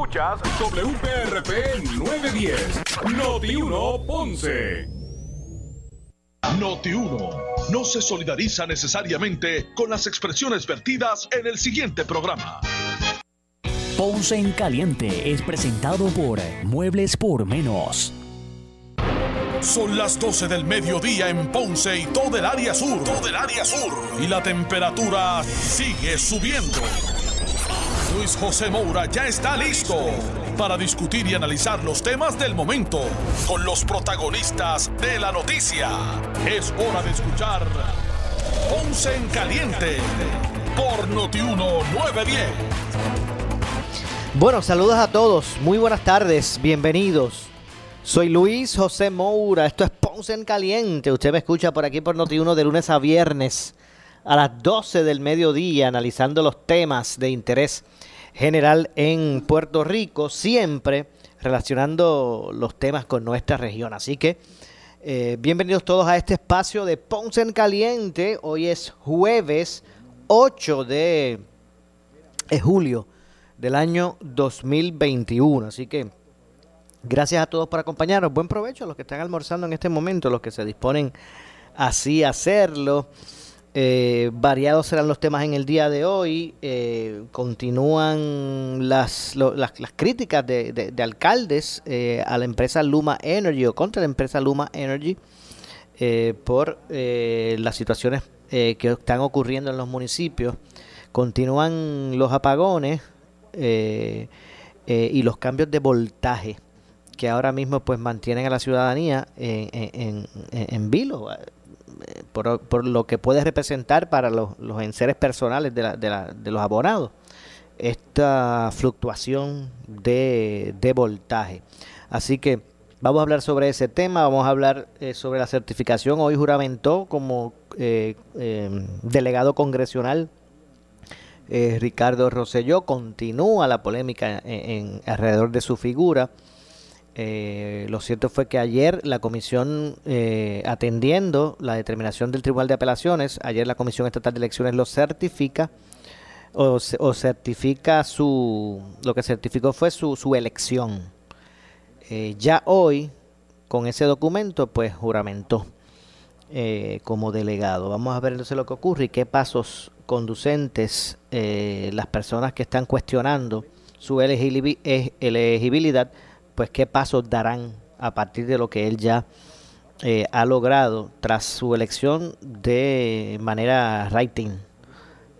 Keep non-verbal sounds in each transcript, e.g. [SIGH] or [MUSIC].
Escuchas WPRP 910, Noti 1 Ponce. Noti 1 no se solidariza necesariamente con las expresiones vertidas en el siguiente programa. Ponce en Caliente es presentado por Muebles por Menos. Son las 12 del mediodía en Ponce y todo el área sur. Todo el área sur. Y la temperatura sigue subiendo. Luis José Moura ya está listo para discutir y analizar los temas del momento con los protagonistas de la noticia. Es hora de escuchar Ponce en Caliente por Notiuno 910. Bueno, saludos a todos, muy buenas tardes, bienvenidos. Soy Luis José Moura, esto es Ponce en Caliente. Usted me escucha por aquí por Noti1 de lunes a viernes a las 12 del mediodía analizando los temas de interés general en Puerto Rico, siempre relacionando los temas con nuestra región. Así que eh, bienvenidos todos a este espacio de Ponce en Caliente. Hoy es jueves 8 de julio del año 2021. Así que gracias a todos por acompañarnos. Buen provecho a los que están almorzando en este momento, los que se disponen así a hacerlo. Eh, variados serán los temas en el día de hoy. Eh, continúan las, las, críticas de, alcaldes eh, a la empresa Luma Energy o contra la empresa Luma Energy por las situaciones que están ocurriendo en los municipios. Continúan los apagones y los cambios de voltaje que ahora mismo pues mantienen a la ciudadanía en, en, en vilo por, lo que puede representar para los, enseres personales de, la, de, la, de, los abonados esta fluctuación de, voltaje. Así que vamos a hablar sobre ese tema, vamos a hablar eh, sobre la certificación. Hoy juramentó como eh, em, delegado congresional eh, Ricardo Rosselló. Continúa la polémica en, alrededor de su figura. Eh, lo cierto fue que ayer la comisión, eh, atendiendo la determinación del Tribunal de Apelaciones, ayer la Comisión Estatal de Elecciones lo certifica o, certifica su, lo que certificó fue su, su elección. Eh, ya hoy, con ese documento, pues juramentó como delegado. Vamos a ver entonces lo que ocurre y qué pasos conducentes las personas que están cuestionando su elegibilidad pues qué pasos darán a partir de lo que él ya eh, ha logrado tras su elección de manera rating.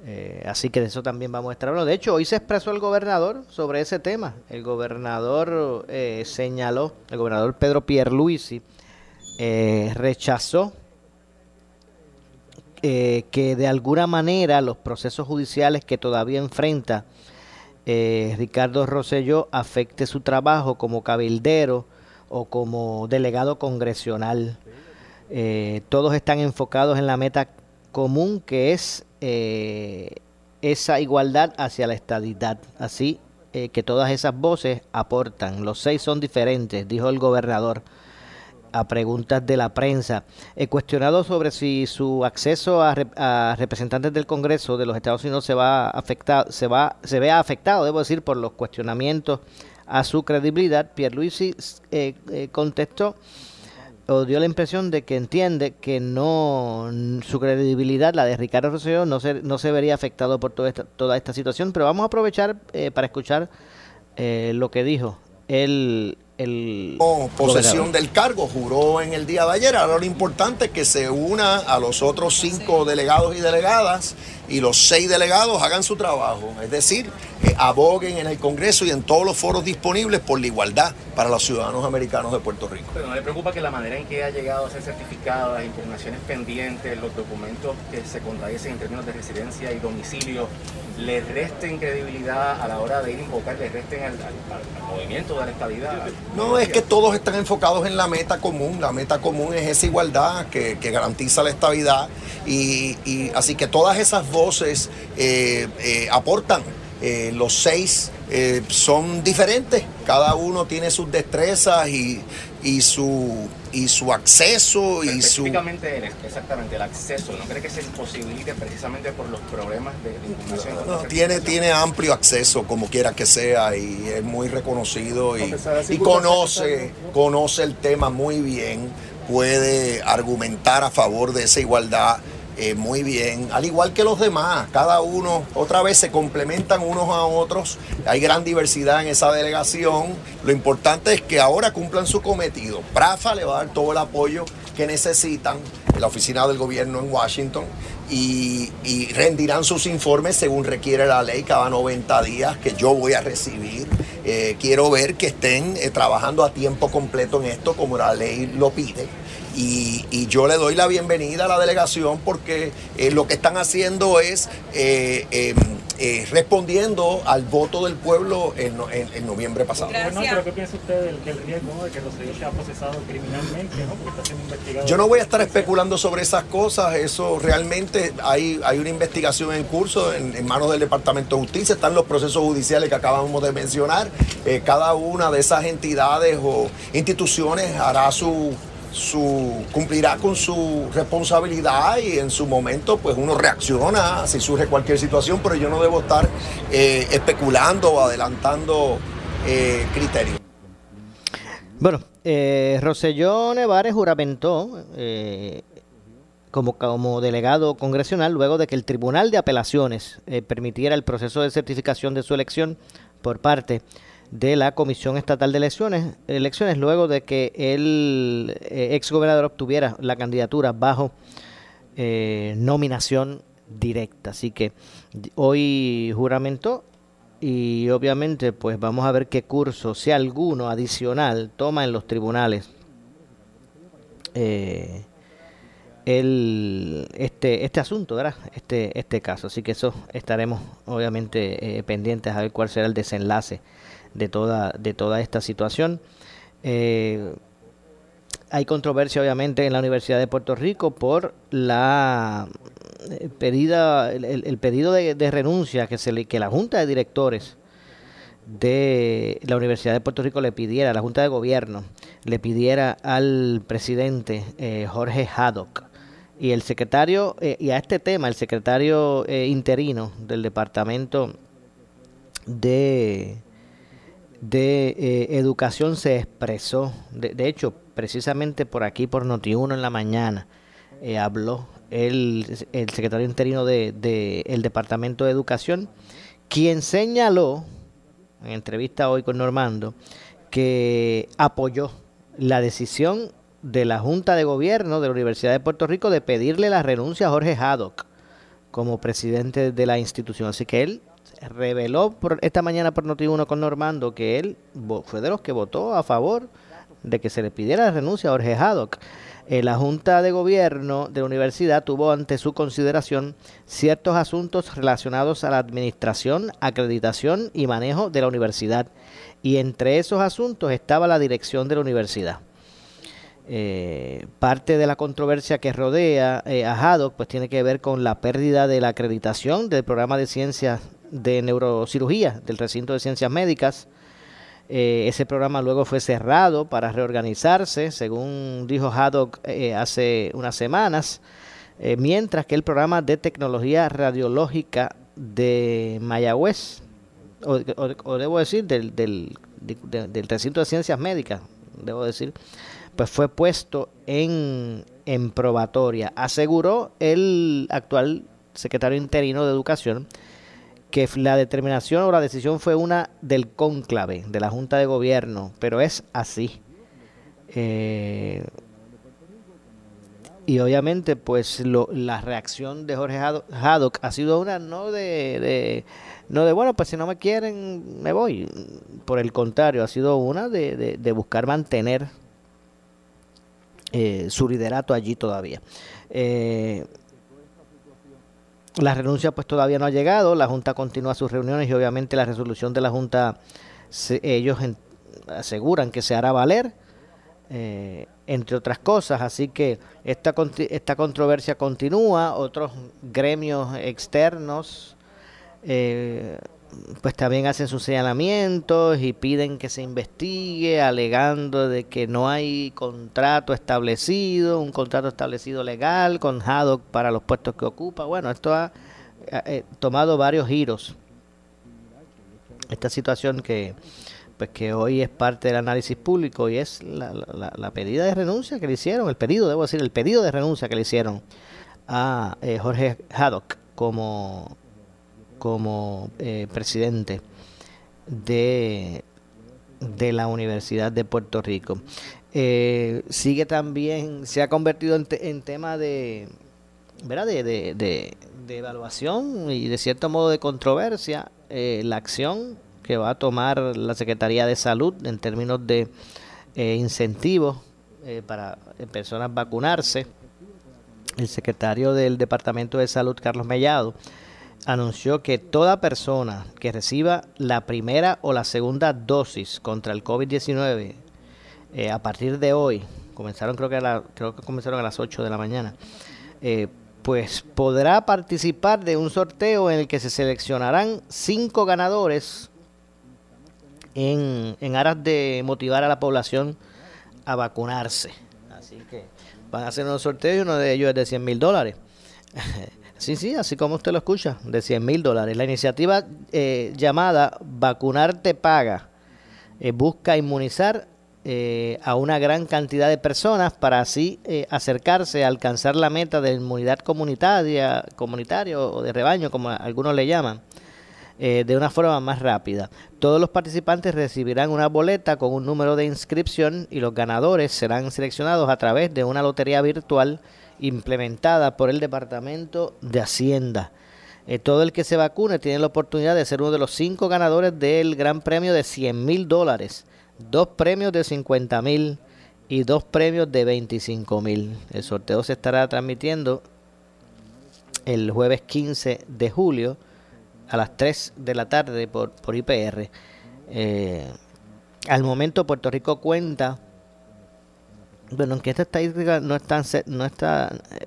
Eh, así que de eso también vamos a estar hablando. De hecho, hoy se expresó el gobernador sobre ese tema. El gobernador eh, señaló, el gobernador Pedro Pierluisi rechazó que de alguna manera los procesos judiciales que todavía enfrenta eh, Ricardo Rosselló afecte su trabajo como cabildero o como delegado congresional. Eh, todos están enfocados en la meta común que es eh, esa igualdad hacia la estadidad. Así que todas esas voces aportan. Los seis son diferentes, dijo el gobernador a preguntas de la prensa. He cuestionado sobre si su acceso a, representantes del Congreso de los Estados Unidos se va a afectar, se va, se vea afectado, debo decir, por los cuestionamientos a su credibilidad. Pierluisi eh, eh, contestó o dio la impresión de que entiende que no su credibilidad, la de Ricardo Rosselló, no se, no se vería afectado por toda esta, situación. Pero vamos a aprovechar eh, para escuchar eh, lo que dijo el el posesión del cargo, juró en el día de ayer. Ahora lo importante es que se una a los otros cinco delegados y delegadas y los seis delegados hagan su trabajo, es decir, eh, aboguen en el Congreso y en todos los foros disponibles por la igualdad para los ciudadanos americanos de Puerto Rico. Pero no le preocupa que la manera en que ha llegado a ser certificado, las impugnaciones pendientes, los documentos que se contradicen en términos de residencia y domicilio, le resten credibilidad a la hora de ir a invocar, le resten al, movimiento de la estabilidad. No, es que todos están enfocados en la meta común. La meta común es esa igualdad que, garantiza la estabilidad y, y así que todas esas voces voces eh, eh, aportan Eh, los seis eh, son diferentes, cada uno tiene sus destrezas y, y su y su acceso y su exactamente el acceso. No cree que se imposibilite precisamente por los problemas de, información no, tiene tiene amplio acceso como quiera que sea y es muy reconocido y, y conoce conoce el tema muy bien puede argumentar a favor de esa igualdad eh, muy bien, al igual que los demás, cada uno otra vez se complementan unos a otros, hay gran diversidad en esa delegación, lo importante es que ahora cumplan su cometido, Prafa le va a dar todo el apoyo que necesitan la oficina del gobierno en Washington y, rendirán sus informes según requiere la ley cada 90 días que yo voy a recibir. Eh, quiero ver que estén eh, trabajando a tiempo completo en esto como la ley lo pide. Y, yo le doy la bienvenida a la delegación porque eh, lo que están haciendo es eh, em, eh, respondiendo al voto del pueblo en, noviembre pasado. pero ¿qué piensa usted del, riesgo de que Rosselló sea procesado criminalmente? ¿no? Porque está siendo investigado. Yo no voy a estar especulando sobre esas cosas. Eso realmente hay, hay una investigación en curso en, manos del Departamento de Justicia. Están los procesos judiciales que acabamos de mencionar. cada una de esas entidades o instituciones hará su su, cumplirá con su responsabilidad y en su momento pues uno reacciona si surge cualquier situación, pero yo no debo estar eh, especulando o adelantando eh, criterios. Bueno, eh, Roselló Nevares juramentó como, como delegado congresional luego de que el Tribunal de Apelaciones permitiera el proceso de certificación de su elección por parte de la Comisión Estatal de Elecciones, elecciones luego de que el eh, ex gobernador obtuviera la candidatura bajo eh, nominación directa. Así que hoy juramentó y obviamente pues vamos a ver qué curso, si alguno adicional, toma en los tribunales eh, el, este, este asunto, ¿verdad? Este, este caso. Así que eso estaremos obviamente pendientes a ver cuál será el desenlace de toda, de toda esta situación. Eh, hay controversia obviamente en la Universidad de Puerto Rico por la eh, pedida, el, pedido de, renuncia que, se le, que la Junta de Directores de la Universidad de Puerto Rico le pidiera, la Junta de Gobierno, le pidiera al presidente eh, Jorge Haddock y el secretario, y a este tema, el secretario interino del Departamento de de eh, Educación se expresó, de, hecho, precisamente por aquí, por Noti1 en la mañana, eh, habló el, el, secretario interino del de, el Departamento de Educación, quien señaló, en entrevista hoy con Normando, que apoyó la decisión de la Junta de Gobierno de la Universidad de Puerto Rico de pedirle la renuncia a Jorge Haddock como presidente de la institución. Así que él reveló por esta mañana por Noti1 con Normando que él fue de los que votó a favor de que se le pidiera la renuncia a Jorge Haddock. Eh, la Junta de Gobierno de la universidad tuvo ante su consideración ciertos asuntos relacionados a la administración, acreditación y manejo de la universidad. Y entre esos asuntos estaba la dirección de la universidad. Eh, parte de la controversia que rodea eh, a Haddock pues tiene que ver con la pérdida de la acreditación del programa de ciencias de neurocirugía del recinto de ciencias médicas. Eh, ese programa luego fue cerrado para reorganizarse, según dijo Haddock eh, hace unas semanas, eh, mientras que el programa de tecnología radiológica de Mayagüez, o, debo decir, del, del, del, recinto de ciencias médicas, debo decir, pues fue puesto en, en probatoria. Aseguró el actual secretario interino de Educación que la determinación o la decisión fue una del cónclave, de la Junta de Gobierno, pero es así. Eh, y obviamente, pues la reacción de Jorge Haddock ha sido una no de, no de bueno, pues si no me quieren, me voy. Por el contrario, ha sido una de, de buscar mantener eh, su liderato allí todavía. Eh, la renuncia pues todavía no ha llegado, la Junta continúa sus reuniones y obviamente la resolución de la Junta ellos aseguran que se hará valer, eh, entre otras cosas, así que esta, esta controversia continúa, otros gremios externos, pues también hacen sus señalamientos y piden que se investigue alegando de que no hay contrato establecido, un contrato establecido legal con Haddock para los puestos que ocupa. Bueno, esto ha eh, tomado varios giros. Esta situación que pues que hoy es parte del análisis público y es la, la, pedida de renuncia que le hicieron, el pedido, debo decir, el pedido de renuncia que le hicieron a eh, Jorge Haddock como como eh, presidente de, de la Universidad de Puerto Rico. Eh, sigue también, se ha convertido en, tema de, ¿verdad? De, de, evaluación y de cierto modo de controversia eh, la acción que va a tomar la Secretaría de Salud en términos de incentivos para personas vacunarse. El secretario del Departamento de Salud, Carlos Mellado, anunció que toda persona que reciba la primera o la segunda dosis contra el COVID-19 eh, a partir de hoy, comenzaron creo que, a creo que comenzaron a las 8 de la mañana, eh, pues podrá participar de un sorteo en el que se seleccionarán cinco ganadores en, aras de motivar a la población a vacunarse. Así que van a hacer un sorteo y uno de ellos es de 100 mil dólares. [LAUGHS] Sí, sí, así como usted lo escucha, de 100 mil dólares. La iniciativa eh, llamada Vacunarte Paga eh, busca inmunizar eh, a una gran cantidad de personas para así acercarse a alcanzar la meta de inmunidad comunitaria, comunitario o de rebaño, como algunos le llaman, de una forma más rápida. Todos los participantes recibirán una boleta con un número de inscripción y los ganadores serán seleccionados a través de una lotería virtual implementada por el Departamento de Hacienda. Eh, todo el que se vacune tiene la oportunidad de ser uno de los cinco ganadores del gran premio de 100 mil dólares, dos premios de 50 mil y dos premios de 25 mil. El sorteo se estará transmitiendo el jueves 15 de julio a las 3 de la tarde por, por IPR. Eh, al momento Puerto Rico cuenta bueno, aunque esta estadística no está, no está eh,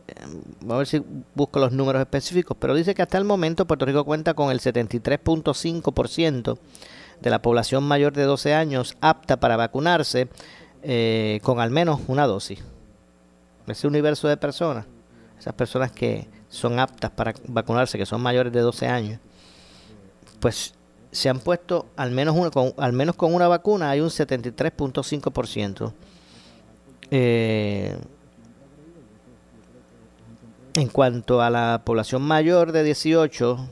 a ver si busco los números específicos, pero dice que hasta el momento Puerto Rico cuenta con el 73.5% de la población mayor de 12 años apta para vacunarse eh, con al menos una dosis. Ese universo de personas, esas personas que son aptas para vacunarse, que son mayores de 12 años, pues se han puesto al menos, una, con, al menos con una vacuna, hay un 73.5%. Eh, en cuanto a la población mayor de 18,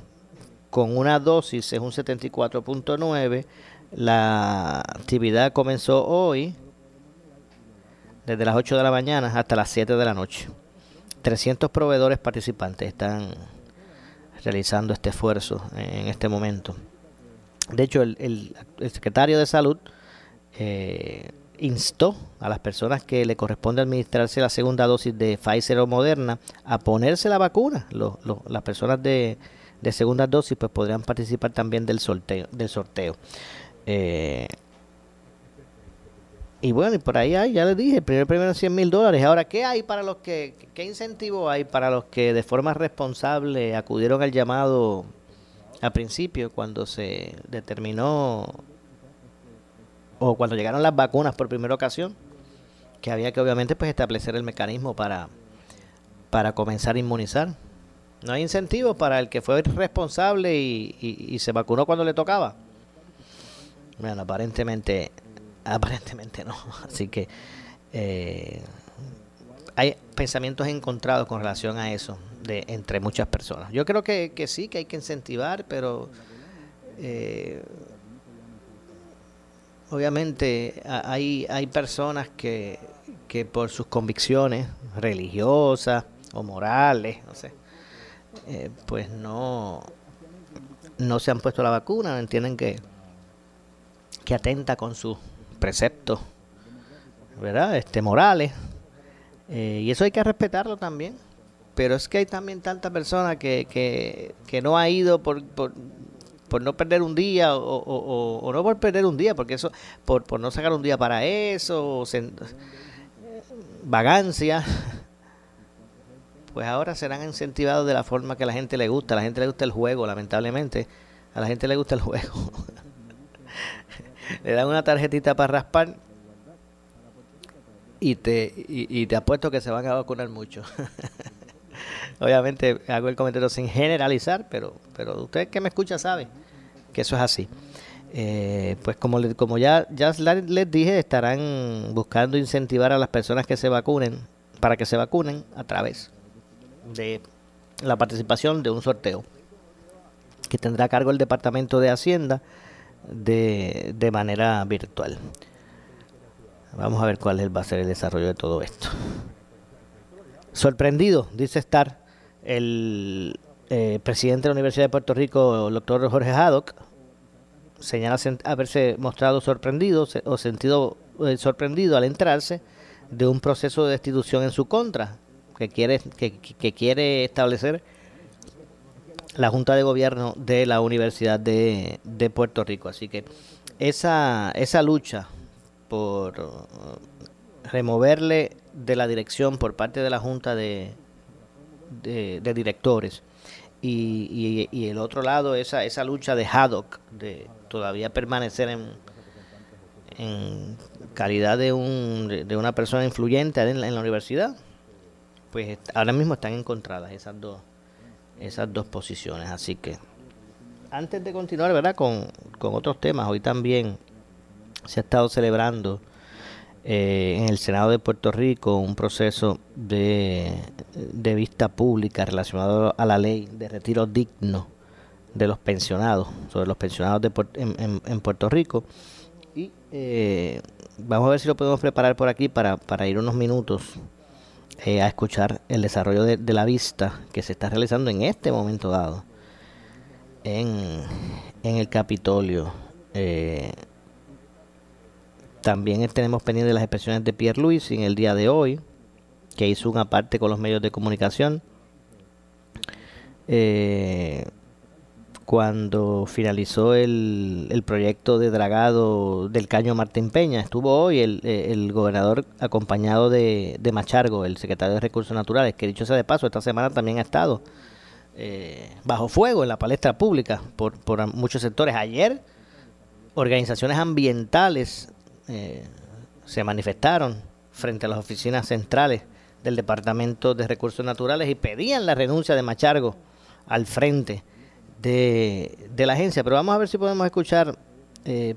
con una dosis es un 74.9. La actividad comenzó hoy, desde las 8 de la mañana hasta las 7 de la noche. 300 proveedores participantes están realizando este esfuerzo en este momento. De hecho, el, secretario de Salud eh, instó a las personas que le corresponde administrarse la segunda dosis de Pfizer o Moderna a ponerse la vacuna. las personas de, segunda dosis pues podrían participar también del sorteo. Del sorteo. Eh, y bueno, y por ahí hay, ya les dije, el primer premio 100 mil dólares. Ahora, ¿qué hay para los que, qué incentivo hay para los que de forma responsable acudieron al llamado a principio cuando se determinó o cuando llegaron las vacunas por primera ocasión, que había que obviamente pues establecer el mecanismo para, para comenzar a inmunizar. No hay incentivos para el que fue responsable y, se vacunó cuando le tocaba. Bueno, aparentemente, [LAUGHS] aparentemente no. [LAUGHS] Así que eh, hay pensamientos encontrados con relación a eso de entre muchas personas. Yo creo que, que sí, que hay que incentivar, pero eh, obviamente hay, hay personas que, que por sus convicciones religiosas o morales, no sé, eh, pues no, no se han puesto la vacuna, entienden que, que atenta con sus preceptos, ¿verdad? Este, morales. Eh, y eso hay que respetarlo también. Pero es que hay también tanta persona que, que, que no ha ido por, por, por no perder un día o, no por perder un día, porque eso, por, por no sacar un día para eso, vagancia, pues ahora serán incentivados de la forma que a la gente le gusta. A la gente le gusta el juego, lamentablemente. A la gente le gusta el juego. [LAUGHS] le dan una tarjetita para raspar y te, y, te apuesto que se van a vacunar mucho. [LAUGHS] Obviamente hago el comentario sin generalizar, pero, pero usted que me escucha sabe que eso es así. Eh, pues como, como ya, ya les dije, estarán buscando incentivar a las personas que se vacunen, para que se vacunen a través de la participación de un sorteo que tendrá a cargo el Departamento de Hacienda de, de manera virtual. Vamos a ver cuál va a ser el desarrollo de todo esto. Sorprendido, dice estar el eh, presidente de la Universidad de Puerto Rico, el doctor Jorge Haddock, señala haberse mostrado sorprendido o sentido eh, sorprendido al enterarse de un proceso de destitución en su contra que quiere que, quiere establecer la Junta de Gobierno de la Universidad de, de Puerto Rico. Así que esa, esa lucha por removerle de la dirección por parte de la Junta de, de, directores. Y, y, el otro lado esa, esa lucha de Haddock de todavía permanecer en, en calidad de, un, de, una persona influyente en la, universidad pues ahora mismo están encontradas esas dos esas dos posiciones. Así que antes de continuar verdad con, con otros temas hoy también se ha estado celebrando eh, en el Senado de Puerto Rico un proceso de, de, vista pública relacionado a la ley de retiro digno de los pensionados, sobre los pensionados de, en, en, Puerto Rico. Y eh, vamos a ver si lo podemos preparar por aquí para, para ir unos minutos eh, a escuchar el desarrollo de, de, la vista que se está realizando en este momento dado en, en el Capitolio. También tenemos pendiente las expresiones de Pierre Luis en el día de hoy, que hizo una parte con los medios de comunicación. Eh, cuando finalizó el, proyecto de dragado del caño Martín Peña, estuvo hoy el, gobernador acompañado de, Machargo, el secretario de Recursos Naturales, que dicho sea de paso, esta semana también ha estado eh, bajo fuego en la palestra pública por, por muchos sectores. Ayer, organizaciones ambientales eh, se manifestaron frente a las oficinas centrales del Departamento de Recursos Naturales y pedían la renuncia de Machargo al frente de, la agencia. Pero vamos a ver si podemos escuchar eh,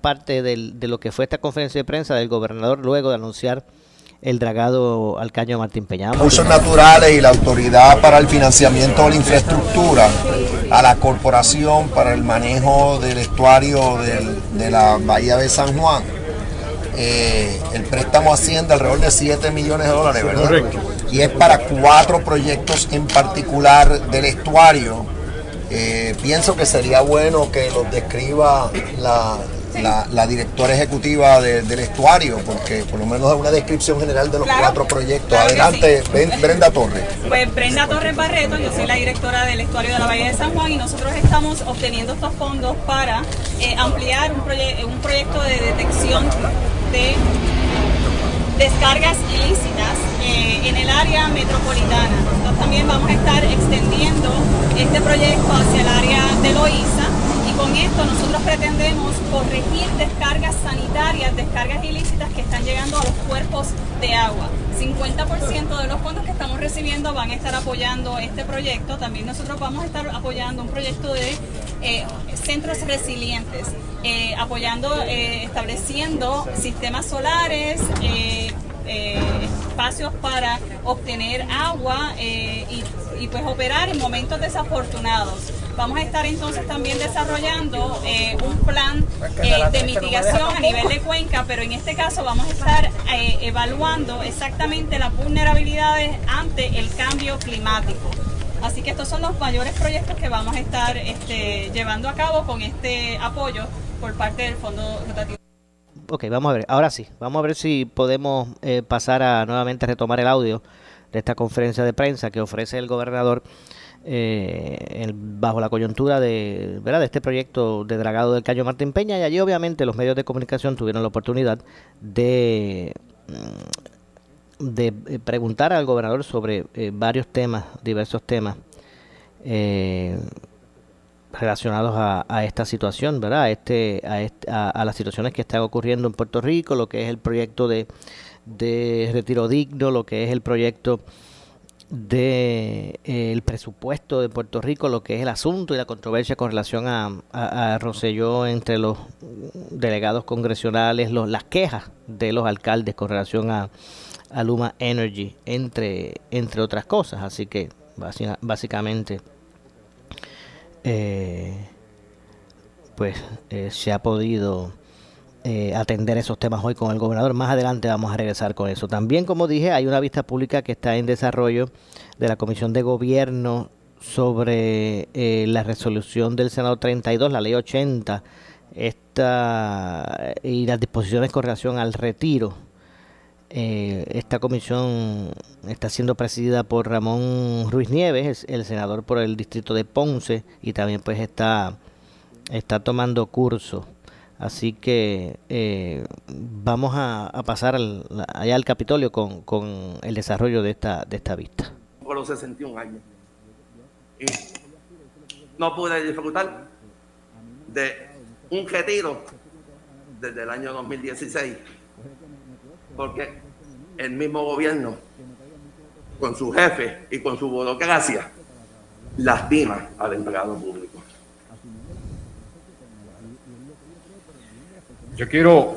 parte de lo que fue esta conferencia de prensa del gobernador luego de anunciar el dragado al caño Martín Peña. Recursos Naturales y la Autoridad para el Financiamiento de la Infraestructura a la Corporación para el Manejo del Estuario de la Bahía de San Juan. Eh, el préstamo asciende alrededor de 7 millones de dólares, ¿verdad? Correcto. Y es para cuatro proyectos en particular del estuario. Eh, pienso que sería bueno que los describa la, la, directora ejecutiva del estuario, porque por lo menos es una descripción general de los cuatro proyectos. Adelante, Brenda Torres. Pues Brenda Torres Barreto, yo soy la directora del estuario de la Bahía de San Juan y nosotros estamos obteniendo estos fondos para eh, ampliar un, un proyecto de detección de descargas ilícitas eh, en el área metropolitana. Nosotros también vamos a estar extendiendo este proyecto hacia el área de Loíza con esto nosotros pretendemos corregir descargas sanitarias, descargas ilícitas que están llegando a los cuerpos de agua. 50% de los fondos que estamos recibiendo van a estar apoyando este proyecto. También nosotros vamos a estar apoyando un proyecto de eh, centros resilientes, eh, apoyando, eh, estableciendo sistemas solares espacios para obtener agua y, y, pues operar en momentos desafortunados. Vamos a estar entonces también desarrollando eh, un plan eh, de mitigación a nivel de cuenca, pero en este caso vamos a estar eh, evaluando exactamente las vulnerabilidades ante el cambio climático. Así que estos son los mayores proyectos que vamos a estar este, llevando a cabo con este apoyo por parte del Fondo Rotativo. Ok, vamos a ver, ahora sí, vamos a ver si podemos pasar a nuevamente retomar el audio de esta conferencia de prensa que ofrece el gobernador eh, bajo la coyuntura de, ¿verdad? de este proyecto de dragado del Cayo Martín Peña y allí obviamente los medios de comunicación tuvieron la oportunidad de, mm, de eh, preguntar al gobernador sobre eh, varios temas, diversos temas. Eh, relacionados a, esta situación, ¿verdad? A, este, a, a, las situaciones que están ocurriendo en Puerto Rico, lo que es el proyecto de, de retiro digno, lo que es el proyecto de eh, presupuesto de Puerto Rico, lo que es el asunto y la controversia con relación a, a, Rosselló entre los delegados congresionales, los, las quejas de los alcaldes con relación a, a Luma Energy, entre, entre otras cosas. Así que básicamente eh, pues eh, se ha podido eh, atender esos temas hoy con el gobernador. Más adelante vamos a regresar con eso. También, como dije, hay una vista pública que está en desarrollo de la Comisión de Gobierno sobre la resolución del Senado 32, la ley 80, esta, y las disposiciones con relación al retiro eh, esta comisión está siendo presidida por Ramón Ruiz Nieves, el senador por el distrito de Ponce, y también pues está, está tomando curso. Así que eh, vamos a, pasar allá al Capitolio con, el desarrollo de esta, de esta vista. Por los 61 años. Y no pude disfrutar de un retiro desde el año 2016 porque el mismo gobierno, con su jefe y con su burocracia, lastima al empleado público. Yo quiero,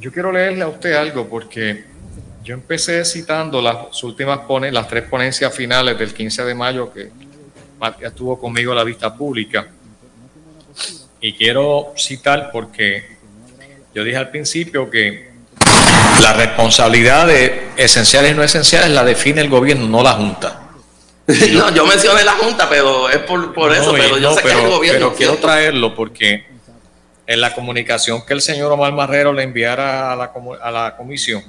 yo quiero leerle a usted algo porque yo empecé citando las últimas ponen, las tres ponencias finales del 15 de mayo que Matías tuvo conmigo la vista pública. Y quiero citar porque yo dije al principio que la responsabilidad de esenciales y no esenciales la define el gobierno, no la Junta. [LAUGHS] no, yo mencioné la Junta, pero es por, eso, pero yo sé que es el gobierno. Pero quiero traerlo porque en la comunicación que el señor Omar Marrero le enviara a la, comisión,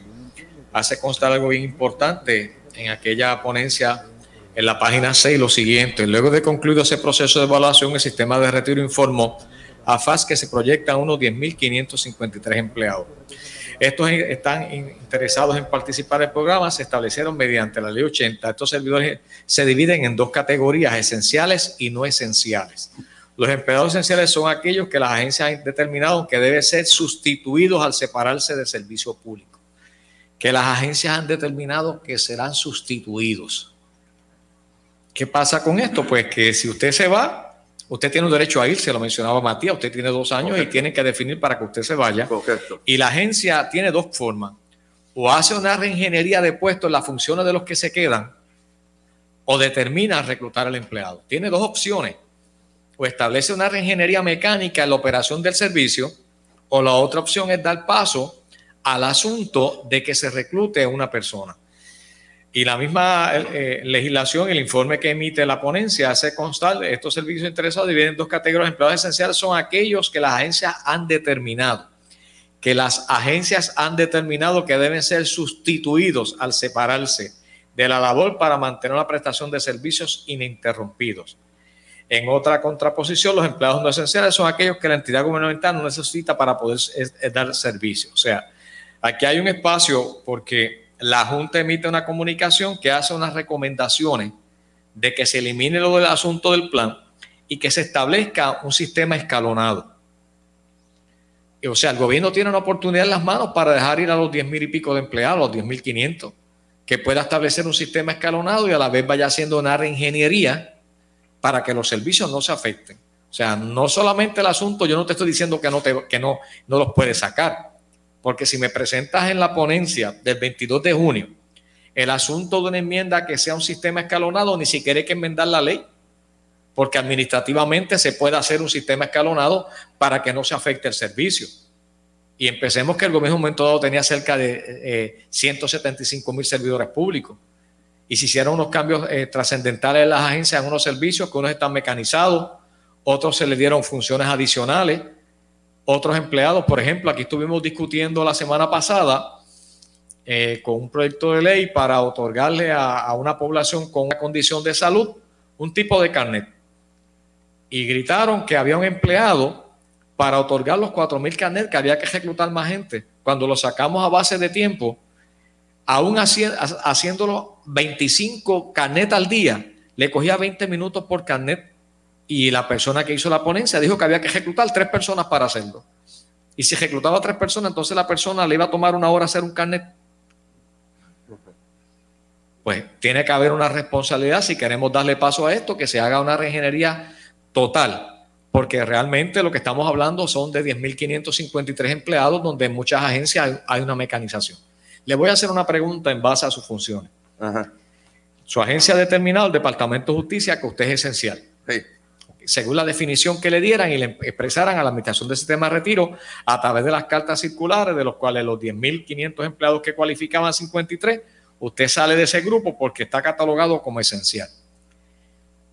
hace constar algo bien importante en aquella ponencia en la página 6 lo siguiente. Luego de concluido ese proceso de evaluación, el sistema de retiro informó a FAS que se proyectan unos 10.553 empleados. Estos están interesados en participar del programa, se establecieron mediante la ley 80. Estos servidores se dividen en dos categorías, esenciales y no esenciales. Los empleados esenciales son aquellos que las agencias han determinado que deben ser sustituidos al separarse del servicio público. Que las agencias han determinado que serán sustituidos. ¿Qué pasa con esto? Pues que si usted se va, Usted tiene un derecho a irse, lo mencionaba Matías, usted tiene dos años y tiene que definir para que usted se vaya. Y la agencia tiene dos formas. O hace una reingeniería de puestos en las funciones de los que se quedan, o determina reclutar al empleado. Tiene dos opciones. O establece una reingeniería mecánica en la operación del servicio, o la otra opción es dar paso al asunto de que se reclute una persona. Y la misma eh, eh, legislación, el informe que emite la ponencia hace constar estos servicios interesados dividen en dos categorías. Empleados esenciales son aquellos que las agencias han determinado, que las agencias han determinado que deben ser sustituidos al separarse de la labor para mantener la prestación de servicios ininterrumpidos. En otra contraposición, los empleados no esenciales son aquellos que la entidad gubernamental no necesita para poder dar servicio. O sea, aquí hay un espacio porque la Junta emite una comunicación que hace unas recomendaciones de que se elimine lo del asunto del plan y que se establezca un sistema escalonado. O sea, el gobierno tiene una oportunidad en las manos para dejar ir a los 10 mil y pico de empleados, los 10 mil 500, que pueda establecer un sistema escalonado y a la vez vaya haciendo una reingeniería para que los servicios no se afecten. O sea, no solamente el asunto, yo no te estoy diciendo que no, te, que no, no los puedes sacar, porque si me presentas en la ponencia del 22 de junio el asunto de una enmienda que sea un sistema escalonado, ni siquiera hay que enmendar la ley, porque administrativamente se puede hacer un sistema escalonado para que no se afecte el servicio. Y empecemos que el gobierno en un momento dado tenía cerca de 175 eh, mil servidores públicos. Y se hicieron unos cambios eh, trascendentales en las agencias, en unos servicios que unos están mecanizados, otros se le dieron funciones adicionales otros empleados. Por ejemplo, aquí estuvimos discutiendo la semana pasada eh, con un proyecto de ley para otorgarle a, una población con una condición de salud un tipo de carnet. Y gritaron que había un empleado para otorgar los 4.000 carnet, que había que reclutar más gente. Cuando lo sacamos a base de tiempo, aún haciéndolo 25 carnet al día, le cogía 20 minutos por carnet y la persona que hizo la ponencia dijo que había que reclutar tres personas para hacerlo. Y si reclutaba a tres personas, entonces la persona le iba a tomar una hora hacer un carnet. Pues tiene que haber una responsabilidad si queremos darle paso a esto, que se haga una reingeniería total, porque realmente lo que estamos hablando son de 10.553 empleados, donde en muchas agencias hay una mecanización. Le voy a hacer una pregunta en base a sus funciones. Su agencia ha determinado, el Departamento de Justicia, que usted es esencial. Según la definición que le dieran y le expresaran a la Administración del Sistema de Retiro a través de las cartas circulares, de los cuales los 10.500 empleados que cualificaban 53, usted sale de ese grupo porque está catalogado como esencial.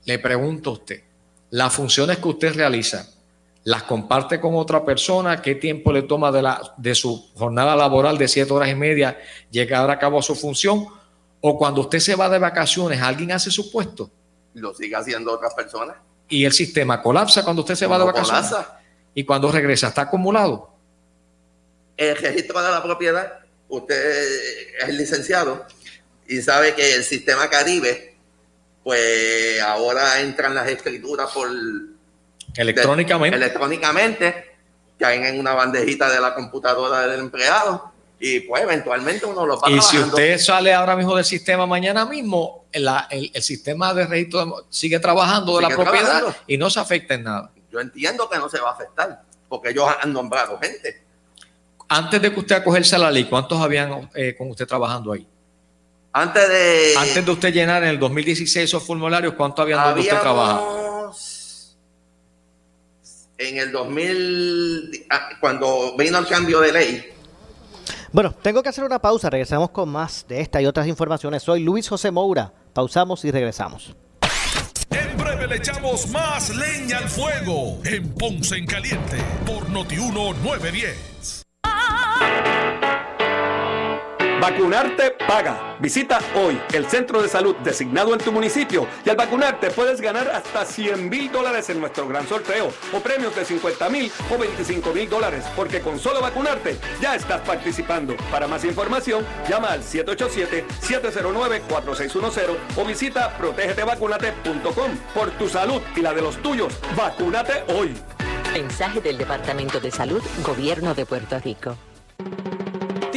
Le pregunto a usted, las funciones que usted realiza, las comparte con otra persona, qué tiempo le toma de, la, de su jornada laboral de siete horas y media llegar a cabo su función, o cuando usted se va de vacaciones, alguien hace su puesto. Lo sigue haciendo otras personas. Y el sistema colapsa cuando usted se va de vacaciones. Colapsa. Y cuando regresa, ¿está acumulado? El registro de la propiedad, usted es licenciado y sabe que el sistema Caribe, pues ahora entran las escrituras por Electrónicamente. electrónicamente, caen en una bandejita de la computadora del empleado y pues eventualmente uno lo va Y si usted sale ahora mismo del sistema mañana mismo, el, el, sistema de registro sigue trabajando de la propiedad y no se afecta en nada. Yo entiendo que no se va a afectar, porque ellos han nombrado gente. Antes de que usted acogerse a la ley, ¿cuántos habían eh, con usted trabajando ahí? Antes de... Antes de usted llenar en el 2016 esos formularios, ¿cuántos habían donde usted trabaja? en el 2000, ah, cuando vino el cambio de ley. Bueno, tengo que hacer una pausa. Regresamos con más de esta y otras informaciones. Soy Luis José Moura. Pausamos y regresamos. En breve le echamos más leña al fuego en Ponce en Caliente por Notiuno 910. Vacunarte paga. Visita hoy el centro de salud designado en tu municipio y al vacunarte puedes ganar hasta 100 mil dólares en nuestro gran sorteo o premios de 50 mil o 25 mil dólares porque con solo vacunarte ya estás participando. Para más información llama al 787-709-4610 o visita protegetevacunate.com. Por tu salud y la de los tuyos, vacúnate hoy. Mensaje del Departamento de Salud, Gobierno de Puerto Rico.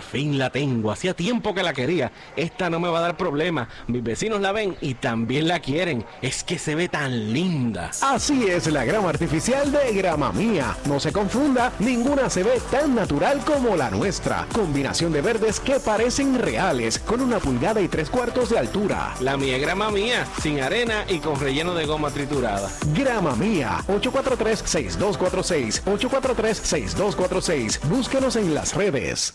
fin la tengo, hacía tiempo que la quería. Esta no me va a dar problema. Mis vecinos la ven y también la quieren. Es que se ve tan linda. Así es la grama artificial de Grama Mía. No se confunda, ninguna se ve tan natural como la nuestra. Combinación de verdes que parecen reales, con una pulgada y tres cuartos de altura. La mía grama mía, sin arena y con relleno de goma triturada. Grama Mía, 843-6246. 843-6246. Búsquenos en las redes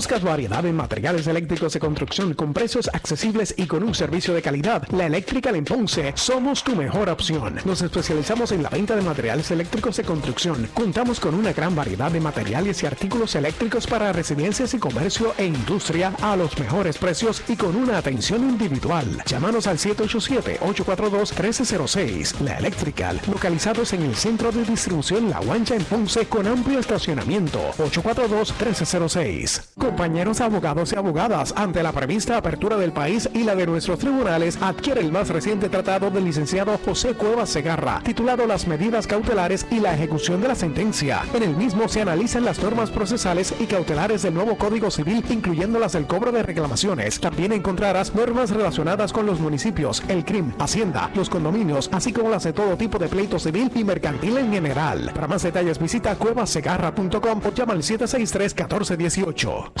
buscas variedad en materiales eléctricos de construcción con precios accesibles y con un servicio de calidad, la Electrical en Ponce somos tu mejor opción. Nos especializamos en la venta de materiales eléctricos de construcción. Contamos con una gran variedad de materiales y artículos eléctricos para residencias y comercio e industria a los mejores precios y con una atención individual. Llámanos al 787-842-1306. La Electrical, localizados en el centro de distribución La Guancha en Ponce con amplio estacionamiento. 842-1306. Compañeros abogados y abogadas, ante la prevista apertura del país y la de nuestros tribunales, adquiere el más reciente tratado del licenciado José Cuevas Segarra, titulado Las medidas cautelares y la ejecución de la sentencia. En el mismo se analizan las normas procesales y cautelares del nuevo Código Civil, incluyendo las del cobro de reclamaciones. También encontrarás normas relacionadas con los municipios, el CRIM, Hacienda, los condominios, así como las de todo tipo de pleito civil y mercantil en general. Para más detalles visita cuevasegarra.com o llama al 763-1418.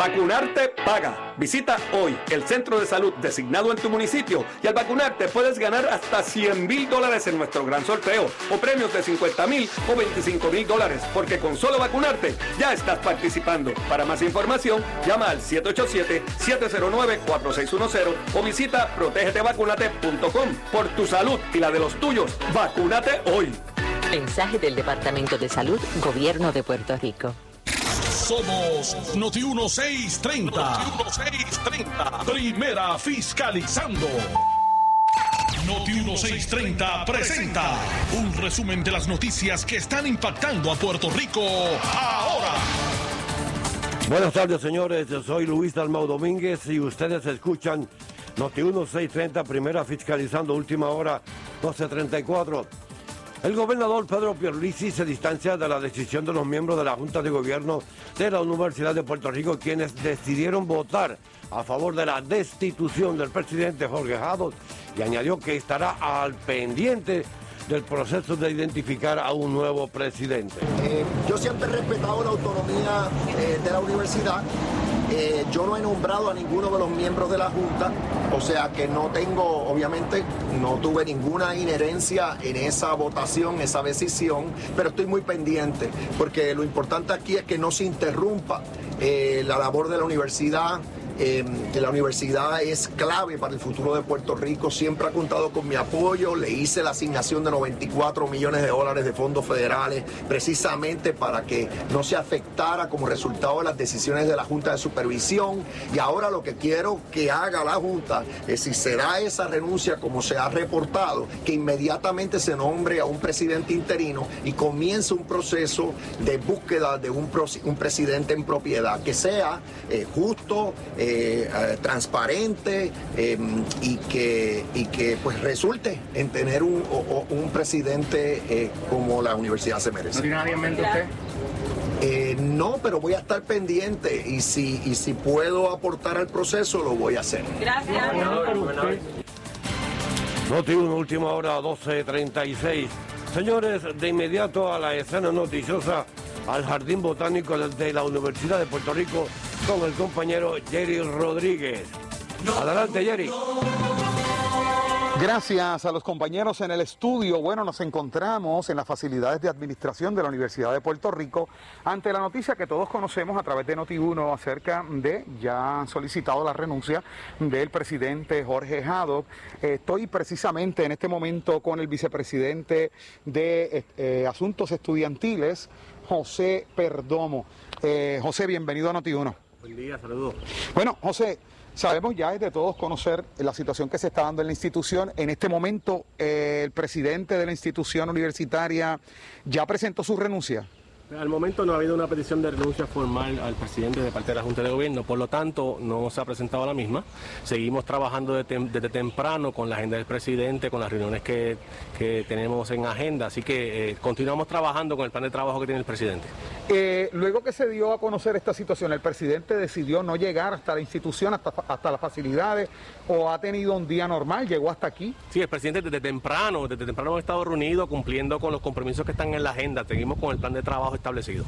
Vacunarte paga. Visita hoy el centro de salud designado en tu municipio y al vacunarte puedes ganar hasta 100 mil dólares en nuestro gran sorteo o premios de 50 mil o 25 mil dólares porque con solo vacunarte ya estás participando. Para más información llama al 787-709-4610 o visita protegetevacunate.com. Por tu salud y la de los tuyos, vacúnate hoy. Mensaje del Departamento de Salud, Gobierno de Puerto Rico. Somos Noti 1630. Noti 1630. Primera fiscalizando. Noti 1630 presenta un resumen de las noticias que están impactando a Puerto Rico ahora. Buenas tardes, señores. Soy Luis Dalmau Domínguez y ustedes escuchan Noti 1630, primera fiscalizando, última hora 1234. El gobernador Pedro Pierluisi se distancia de la decisión de los miembros de la Junta de Gobierno de la Universidad de Puerto Rico, quienes decidieron votar a favor de la destitución del presidente Jorge Haddon y añadió que estará al pendiente del proceso de identificar a un nuevo presidente. Eh, yo siempre he respetado la autonomía eh, de la universidad. Eh, yo no he nombrado a ninguno de los miembros de la Junta, o sea que no tengo, obviamente, no tuve ninguna inherencia en esa votación, esa decisión, pero estoy muy pendiente, porque lo importante aquí es que no se interrumpa la labor de la universidad. Eh, que la universidad es clave para el futuro de Puerto Rico, siempre ha contado con mi apoyo, le hice la asignación de 94 millones de dólares de fondos federales precisamente para que no se afectara como resultado de las decisiones de la Junta de Supervisión. Y ahora lo que quiero que haga la Junta es si se da esa renuncia como se ha reportado, que inmediatamente se nombre a un presidente interino y comience un proceso de búsqueda de un, un presidente en propiedad que sea eh, justo, eh, eh, transparente eh, y que, y que pues resulte en tener un, o, un presidente eh, como la universidad se merece. ¿No tiene nadie en mente usted? Eh, no, pero voy a estar pendiente y si, y si puedo aportar al proceso lo voy a hacer. Gracias. Noti 1, última hora 12.36. Señores, de inmediato a la escena noticiosa, al Jardín Botánico de la Universidad de Puerto Rico con el compañero Jerry Rodríguez. Adelante, Jerry. Gracias a los compañeros en el estudio. Bueno, nos encontramos en las facilidades de administración de la Universidad de Puerto Rico ante la noticia que todos conocemos a través de Noti1 acerca de ya solicitado la renuncia del presidente Jorge Haddock. Eh, estoy precisamente en este momento con el vicepresidente de eh, Asuntos Estudiantiles, José Perdomo. Eh, José, bienvenido a Noti1. Buen día, saludos. Bueno, José, sabemos ya es de todos conocer la situación que se está dando en la institución. En este momento, eh, el presidente de la institución universitaria ya presentó su renuncia. Al momento no ha habido una petición de renuncia formal al presidente de parte de la Junta de Gobierno, por lo tanto no se ha presentado la misma. Seguimos trabajando desde, tem desde temprano con la agenda del presidente, con las reuniones que, que tenemos en agenda, así que eh, continuamos trabajando con el plan de trabajo que tiene el presidente. Eh, luego que se dio a conocer esta situación, el presidente decidió no llegar hasta la institución, hasta, hasta las facilidades, o ha tenido un día normal, llegó hasta aquí. Sí, el presidente desde temprano, desde temprano hemos estado reunidos cumpliendo con los compromisos que están en la agenda. Seguimos con el plan de trabajo establecido.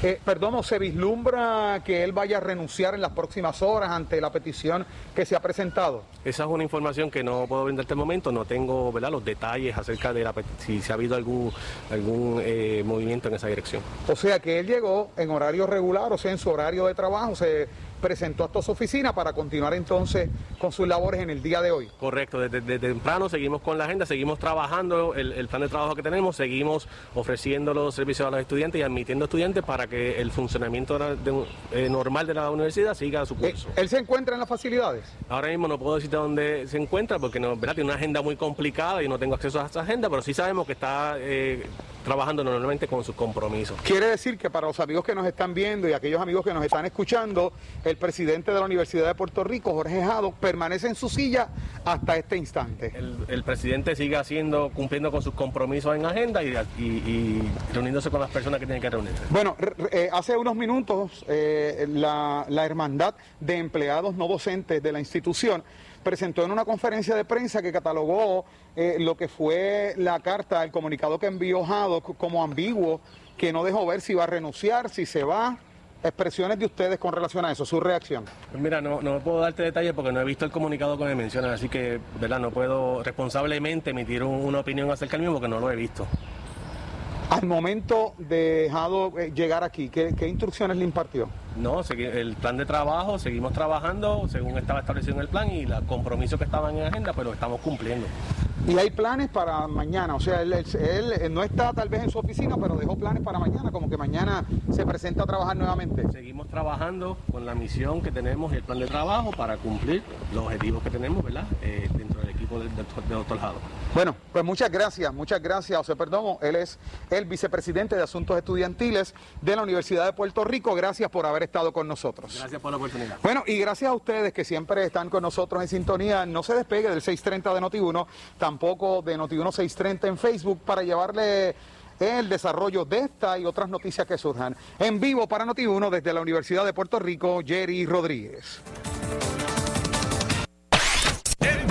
Eh, perdón, ¿o ¿se vislumbra que él vaya a renunciar en las próximas horas ante la petición que se ha presentado? Esa es una información que no puedo brindarte el momento, no tengo ¿verdad? los detalles acerca de la, si, si ha habido algún, algún eh, movimiento en esa dirección. O sea que él llegó en horario regular, o sea, en su horario de trabajo, se presentó hasta su oficina para continuar entonces con sus labores en el día de hoy. Correcto, desde, desde temprano seguimos con la agenda, seguimos trabajando el, el plan de trabajo que tenemos, seguimos ofreciendo los servicios a los estudiantes y admitiendo estudiantes para que el funcionamiento de- de- eh, normal de la universidad siga su curso. ¿Él se encuentra en las facilidades? Ahora mismo no puedo decirte dónde se encuentra porque no, ¿verdad? tiene una agenda muy complicada y no tengo acceso a esa agenda, pero sí sabemos que está eh, trabajando normalmente con sus compromisos. Quiere decir que para los amigos que nos están viendo y aquellos amigos que nos están escuchando, el presidente de la Universidad de Puerto Rico, Jorge Jado, permanece en su silla hasta este instante. El, el presidente sigue haciendo, cumpliendo con sus compromisos en agenda y, y- y reuniéndose con las personas que tienen que reunirse. Bueno, eh, hace unos minutos eh, la, la Hermandad de Empleados No Docentes de la institución presentó en una conferencia de prensa que catalogó eh, lo que fue la carta, el comunicado que envió Jado como ambiguo, que no dejó ver si va a renunciar, si se va. Expresiones de ustedes con relación a eso, su reacción. Pues mira, no, no puedo darte detalles porque no he visto el comunicado que me mencionan, así que ¿verdad? no puedo responsablemente emitir un- una opinión acerca del mismo porque no lo he visto. Al momento de Jado eh, llegar aquí, ¿qué, qué instrucciones le impartió? No, el plan de trabajo, seguimos trabajando según estaba establecido en el plan y los compromisos que estaban en agenda, los estamos cumpliendo. Y hay planes para mañana, o sea, él, no está tal vez en su oficina, pero dejó planes para mañana, como que mañana se presenta a trabajar nuevamente. Seguimos trabajando con la misión que tenemos y el plan de trabajo para cumplir los objetivos que tenemos, ¿verdad? Eh, del doctor Jado. Bueno, pues muchas gracias, muchas gracias, José Perdomo. Él es el vicepresidente de Asuntos Estudiantiles de la Universidad de Puerto Rico. Gracias por haber estado con nosotros. Gracias por la oportunidad. Bueno, y gracias a ustedes que siempre están con nosotros en sintonía. No se despegue del 630 de Noti1, tampoco de Noti1 630 en Facebook para llevarle el desarrollo de esta y otras noticias que surjan. En vivo para Noti1 desde la Universidad de Puerto Rico, Jerry Rodríguez.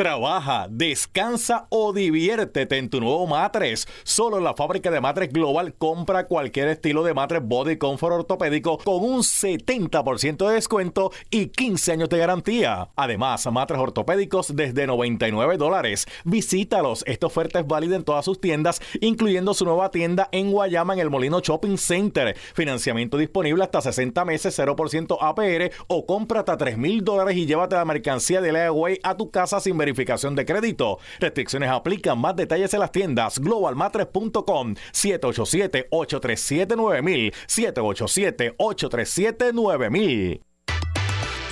Trabaja, descansa o diviértete en tu nuevo matres. Solo la fábrica de matres Global compra cualquier estilo de matres Body Comfort ortopédico con un 70% de descuento y 15 años de garantía. Además, matres ortopédicos desde 99 dólares. Visítalos. Esta oferta es válida en todas sus tiendas, incluyendo su nueva tienda en Guayama en el Molino Shopping Center. Financiamiento disponible hasta 60 meses, 0% APR o compra hasta 3 mil dólares y llévate la mercancía de Leaway a tu casa sin verificación de crédito. Restricciones aplican. Más detalles en las tiendas globalmatres.com 787-837-9000 787-837-9000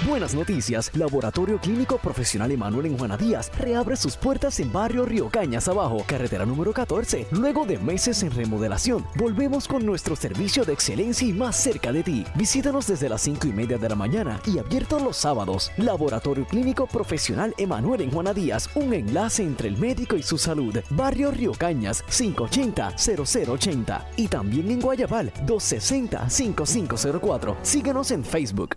Buenas noticias, Laboratorio Clínico Profesional Emanuel en Juana Díaz reabre sus puertas en barrio Río Cañas Abajo, carretera número 14. Luego de meses en remodelación, volvemos con nuestro servicio de excelencia y más cerca de ti. Visítanos desde las 5 y media de la mañana y abierto los sábados. Laboratorio Clínico Profesional Emanuel en Juana Díaz, un enlace entre el médico y su salud. Barrio Río Cañas, 580-0080. Y también en Guayabal, 260-5504. Síguenos en Facebook.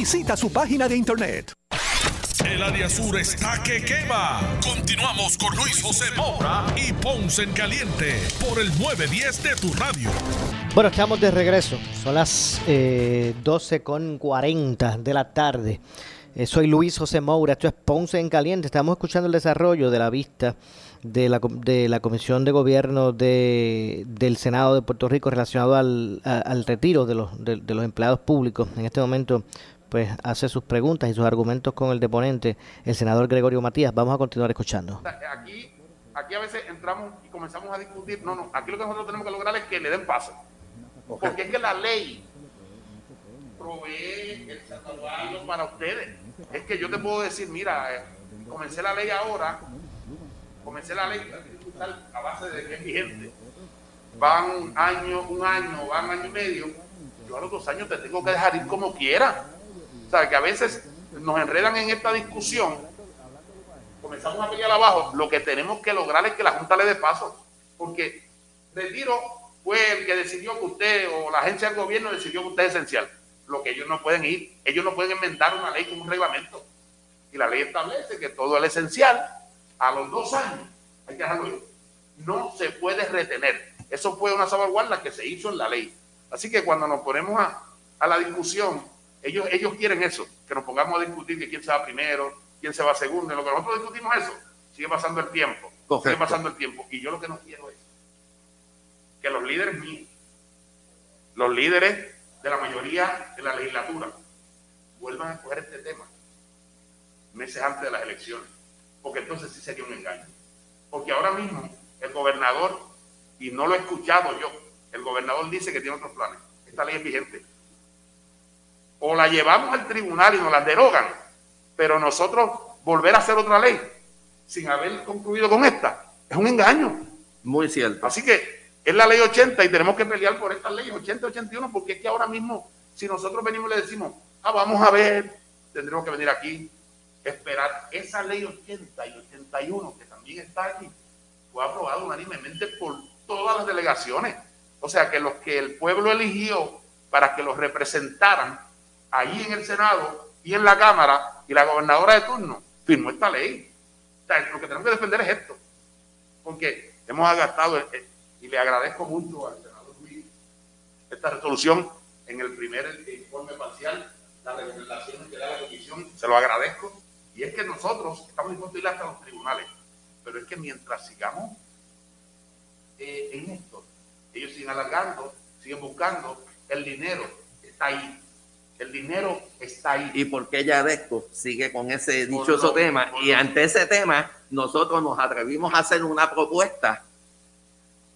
Visita su página de internet. El área sur está que quema. Continuamos con Luis José Moura y Ponce en Caliente por el 910 de tu radio. Bueno, estamos de regreso. Son las eh, 12 con 40 de la tarde. Eh, soy Luis José Moura. Esto es Ponce en Caliente. Estamos escuchando el desarrollo de la vista de la, com- de la Comisión de Gobierno de, del Senado de Puerto Rico relacionado al, a- al retiro de los, de, de los empleados públicos. En este momento, pues hace sus preguntas y sus argumentos con el deponente, el senador Gregorio Matías. Vamos a continuar escuchando. Aquí, aquí a veces entramos y comenzamos a discutir. No, no, aquí lo que nosotros tenemos que lograr es que le den paso. Porque es que la ley provee el salvaguardo para ustedes. Es que yo te puedo decir, mira, eh, comencé la ley ahora, comencé la ley a base de que es vigente. Van un año, un año, van año y medio. Yo a los dos años te tengo que dejar ir como quiera. O sea, que a veces nos enredan en esta discusión, comenzamos a pelear abajo, lo que tenemos que lograr es que la Junta le dé paso, porque Retiro fue el que decidió que usted, o la agencia del gobierno decidió que usted es esencial, lo que ellos no pueden ir, ellos no pueden enmendar una ley con un reglamento, y la ley establece que todo el esencial, a los dos años, hay que dejarlo. No se puede retener. Eso fue una salvaguarda que se hizo en la ley. Así que cuando nos ponemos a la discusión, ellos, ellos quieren eso, que nos pongamos a discutir que quién se va primero, quién se va segundo. En lo que nosotros discutimos eso, sigue pasando el tiempo. Sigue pasando el tiempo. Y yo lo que no quiero es que los líderes míos, los líderes de la mayoría de la legislatura, vuelvan a coger este tema meses antes de las elecciones. Porque entonces sí sería un engaño. Porque ahora mismo el gobernador, y no lo he escuchado yo, el gobernador dice que tiene otros planes. Esta ley es vigente o la llevamos al tribunal y nos la derogan, pero nosotros volver a hacer otra ley sin haber concluido con esta, es un engaño. Muy cierto. Así que es la ley 80 y tenemos que pelear por estas leyes 80 y 81 porque es que ahora mismo, si nosotros venimos y le decimos, ah, vamos a ver, tendremos que venir aquí, esperar esa ley 80 y 81 que también está aquí, fue aprobada unánimemente por todas las delegaciones. O sea que los que el pueblo eligió para que los representaran allí en el Senado y en la Cámara y la gobernadora de turno firmó esta ley. Lo que tenemos que defender es esto. Porque hemos agastado, eh, y le agradezco mucho al senador Luis esta resolución en el primer informe parcial, las recomendaciones que da la comisión, se lo agradezco. Y es que nosotros estamos dispuestos a ir hasta los tribunales. Pero es que mientras sigamos eh, en esto, ellos siguen alargando, siguen buscando, el dinero está ahí. El dinero está ahí. ¿Y por qué Yadesco sigue con ese dichoso lo- tema? Y lo- ante ese tema, nosotros nos atrevimos a hacer una propuesta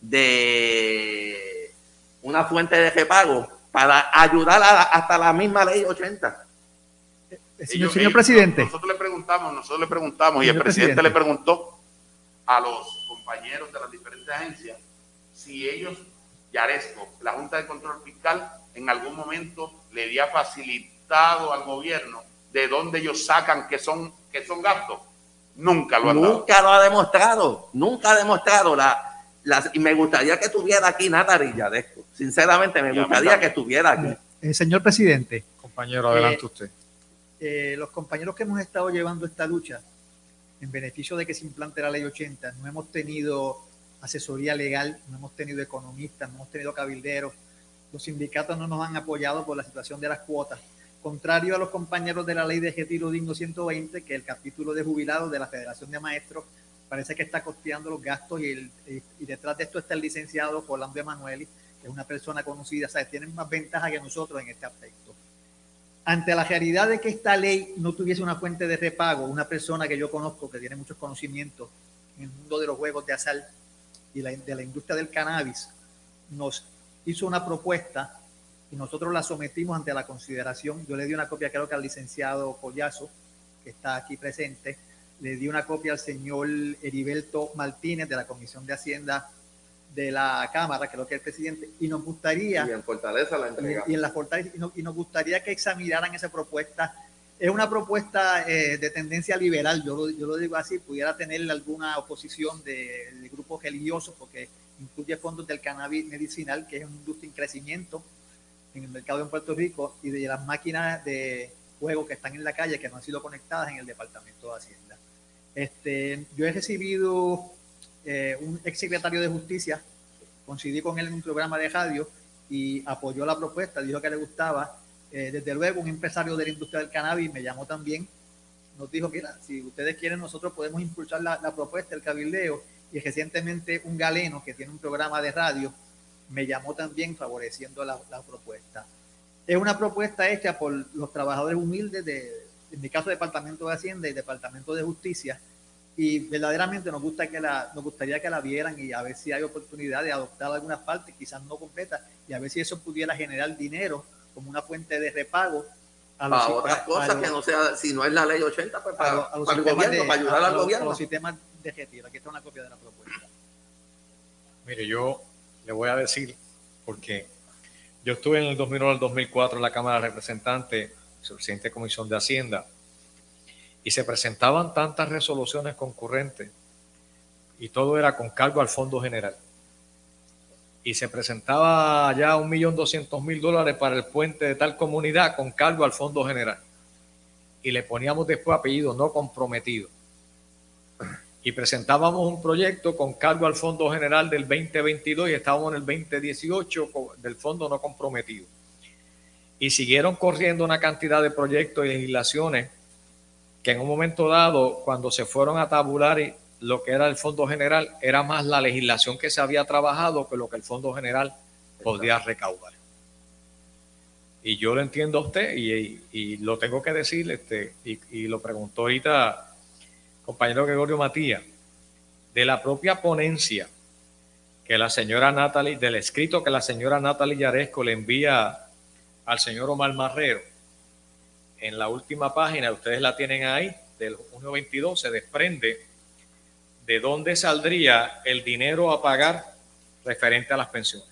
de una fuente de repago para ayudar a- hasta la misma ley 80. Ellos- señor ellos- presidente. Nosotros le preguntamos, nosotros le preguntamos y el presidente. le preguntó a los compañeros de las diferentes agencias si ellos, Yaresco, la Junta de Control Fiscal, en algún momento le había facilitado al gobierno de dónde ellos sacan que son, que son gastos. Nunca lo han dado. Nunca lo ha demostrado, nunca ha demostrado. La, la- y me gustaría que estuviera aquí Natalie Yadesco. Sinceramente, me gustaría que estuviera aquí. Eh, señor presidente, Compañero, adelante Eh, usted. eh, los compañeros que hemos estado llevando esta lucha en beneficio de que se implante la ley 80, no hemos tenido asesoría legal, no hemos tenido economistas, no hemos tenido cabilderos, los sindicatos no nos han apoyado por la situación de las cuotas. Contrario a los compañeros de la ley de retiro digno 120, que el capítulo de jubilados de la Federación de Maestros parece que está costeando los gastos y, detrás de esto está el licenciado Orlando Emanueli, que es una persona conocida, ¿sabes? tienen más ventaja que nosotros en este aspecto ante la realidad de que esta ley no tuviese una fuente de repago, una persona que yo conozco que tiene muchos conocimientos en el mundo de los juegos de azar y la- de la industria del cannabis, nos hizo una propuesta y nosotros la sometimos ante la consideración. Yo le di una copia creo que al licenciado Collazo, que está aquí presente, le di una copia al señor Heriberto Martínez de la Comisión de Hacienda de la Cámara, creo que es el presidente, y nos gustaría Y en Fortaleza la entregamos. y, en la fortaleza y, no- y nos gustaría que examinaran esa propuesta. Es una propuesta eh, de tendencia liberal, yo lo, yo lo digo así, pudiera tener alguna oposición de, de grupos religiosos porque incluye fondos del cannabis medicinal, que es una industria en crecimiento en el mercado en Puerto Rico, y de las máquinas de juego que están en la calle que no han sido conectadas en el Departamento de Hacienda. Este, yo he recibido eh, un ex secretario de Justicia, coincidí con él en un programa de radio y apoyó la propuesta, dijo que le gustaba. Eh, desde luego, un empresario de la industria del cannabis me llamó también, nos dijo, mira, si ustedes quieren, nosotros podemos impulsar la, la propuesta, el cabildeo. Y recientemente un galeno que tiene un programa de radio me llamó también favoreciendo la, la propuesta. es una propuesta hecha por los trabajadores humildes de, en mi caso, Departamento de Hacienda y Departamento de Justicia, y verdaderamente nos, gusta que la, nos gustaría que la vieran y a ver si hay oportunidad de adoptar algunas partes, quizás no completas, y a ver si eso pudiera generar dinero como una fuente de repago. A Para otras a cosas los- que no sea, si no es la ley 80, pues a para, los- a los para el gobierno, de- para ayudar a al los- a gobierno. los sistemas de retiro. Aquí está una copia de la propuesta. Mire, yo le voy a decir, porque yo estuve en el 2001 al 2004 en la Cámara de Representantes, de Comisión de Hacienda, y se presentaban tantas resoluciones concurrentes, y todo era con cargo al Fondo General. Y se presentaba ya un millón doscientos mil dólares para el puente de tal comunidad con cargo al Fondo General. Y le poníamos después apellido no comprometido y presentábamos un proyecto con cargo al Fondo General del 2022 y estábamos en el 2018 co- del Fondo no comprometido. Y siguieron corriendo una cantidad de proyectos y legislaciones que en un momento dado, cuando se fueron a tabular lo que era el Fondo General, era más la legislación que se había trabajado que lo que el Fondo General podía recaudar. Y yo lo entiendo a usted y, y- y lo tengo que decir, este, y, y lo preguntó ahorita compañero Gregorio Matías, de la propia ponencia que la señora Natalie, del escrito que la señora Natalie Yaresco le envía al señor Omar Marrero, en la última página, ustedes la tienen ahí, del junio 22, se desprende de dónde saldría el dinero a pagar referente a las pensiones.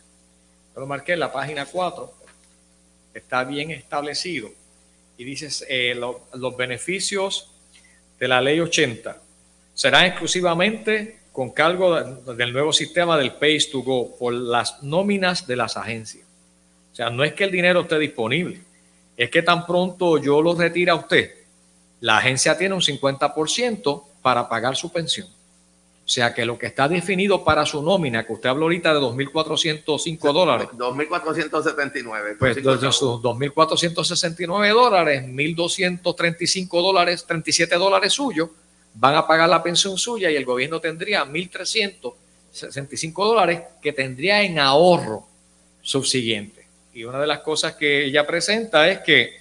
Yo lo marqué en la página 4, está bien establecido, y dice eh, lo- los beneficios de la ley 80 serán exclusivamente con cargo de- del nuevo sistema del Pays to Go por las nóminas de las agencias. O sea, no es que el dinero esté disponible, es que tan pronto yo lo retira a usted, la agencia tiene un 50% para pagar su pensión. O sea que lo que está definido para su nómina, que usted habló ahorita de 2.405 dólares, 2.479. pues de sus 2.469 dólares, 1.235 dólares, 37 dólares suyos, van a pagar la pensión suya y el gobierno tendría 1.365 dólares que tendría en ahorro subsiguiente. Y una de las cosas que ella presenta es que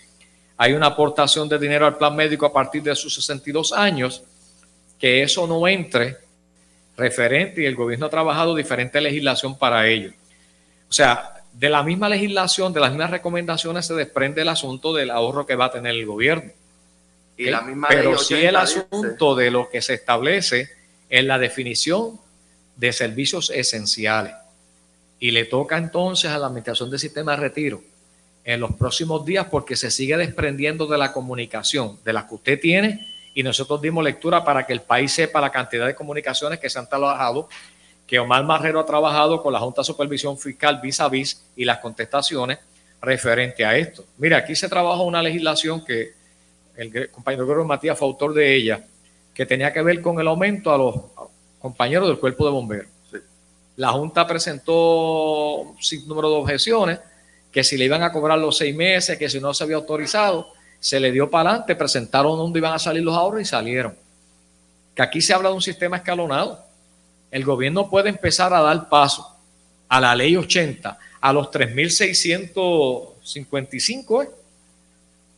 hay una aportación de dinero al plan médico a partir de sus 62 años, que eso no entre referente y el gobierno ha trabajado diferente legislación para ello. O sea, de la misma legislación, de las mismas recomendaciones se desprende el asunto del ahorro que va a tener el gobierno. Y la misma Pero sí 80 el asunto de lo que se establece en la definición de servicios esenciales. Y le toca entonces a la Administración del Sistema de Retiro en los próximos días porque se sigue desprendiendo de la comunicación, de la que usted tiene, y nosotros dimos lectura para que el país sepa la cantidad de comunicaciones que se han trabajado, que Omar Marrero ha trabajado con la Junta de Supervisión Fiscal vis a vis y las contestaciones referente a esto. Mira, aquí se trabaja una legislación que el compañero Gregorio Matías fue autor de ella, que tenía que ver con el aumento a los compañeros del cuerpo de bomberos. La Junta presentó un número de objeciones, que si le iban a cobrar los seis meses, que si no se había autorizado, se le dio para adelante, presentaron dónde iban a salir los ahorros y salieron. Que aquí se habla de un sistema escalonado. El gobierno puede empezar a dar paso a la ley 80, a los 3.655, ¿eh?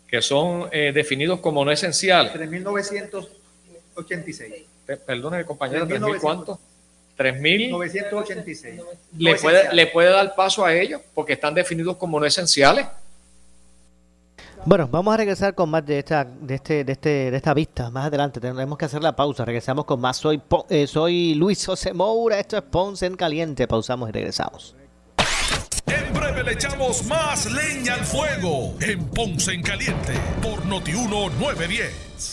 que son eh, definidos como no esenciales. 3.986. Pe- Perdone, compañero, 3.000 3.900. cuánto? 3.000 986. le puede, le puede dar paso a ellos porque están definidos como no esenciales. Bueno, vamos a regresar con más de esta, de este, de este, de esta vista más adelante. Tenemos que hacer la pausa. Regresamos con más. Soy, eh, soy Luis José Moura. Esto es Ponce en Caliente. Pausamos y regresamos. En breve le echamos más leña al fuego en Ponce en Caliente por Notiuno 910.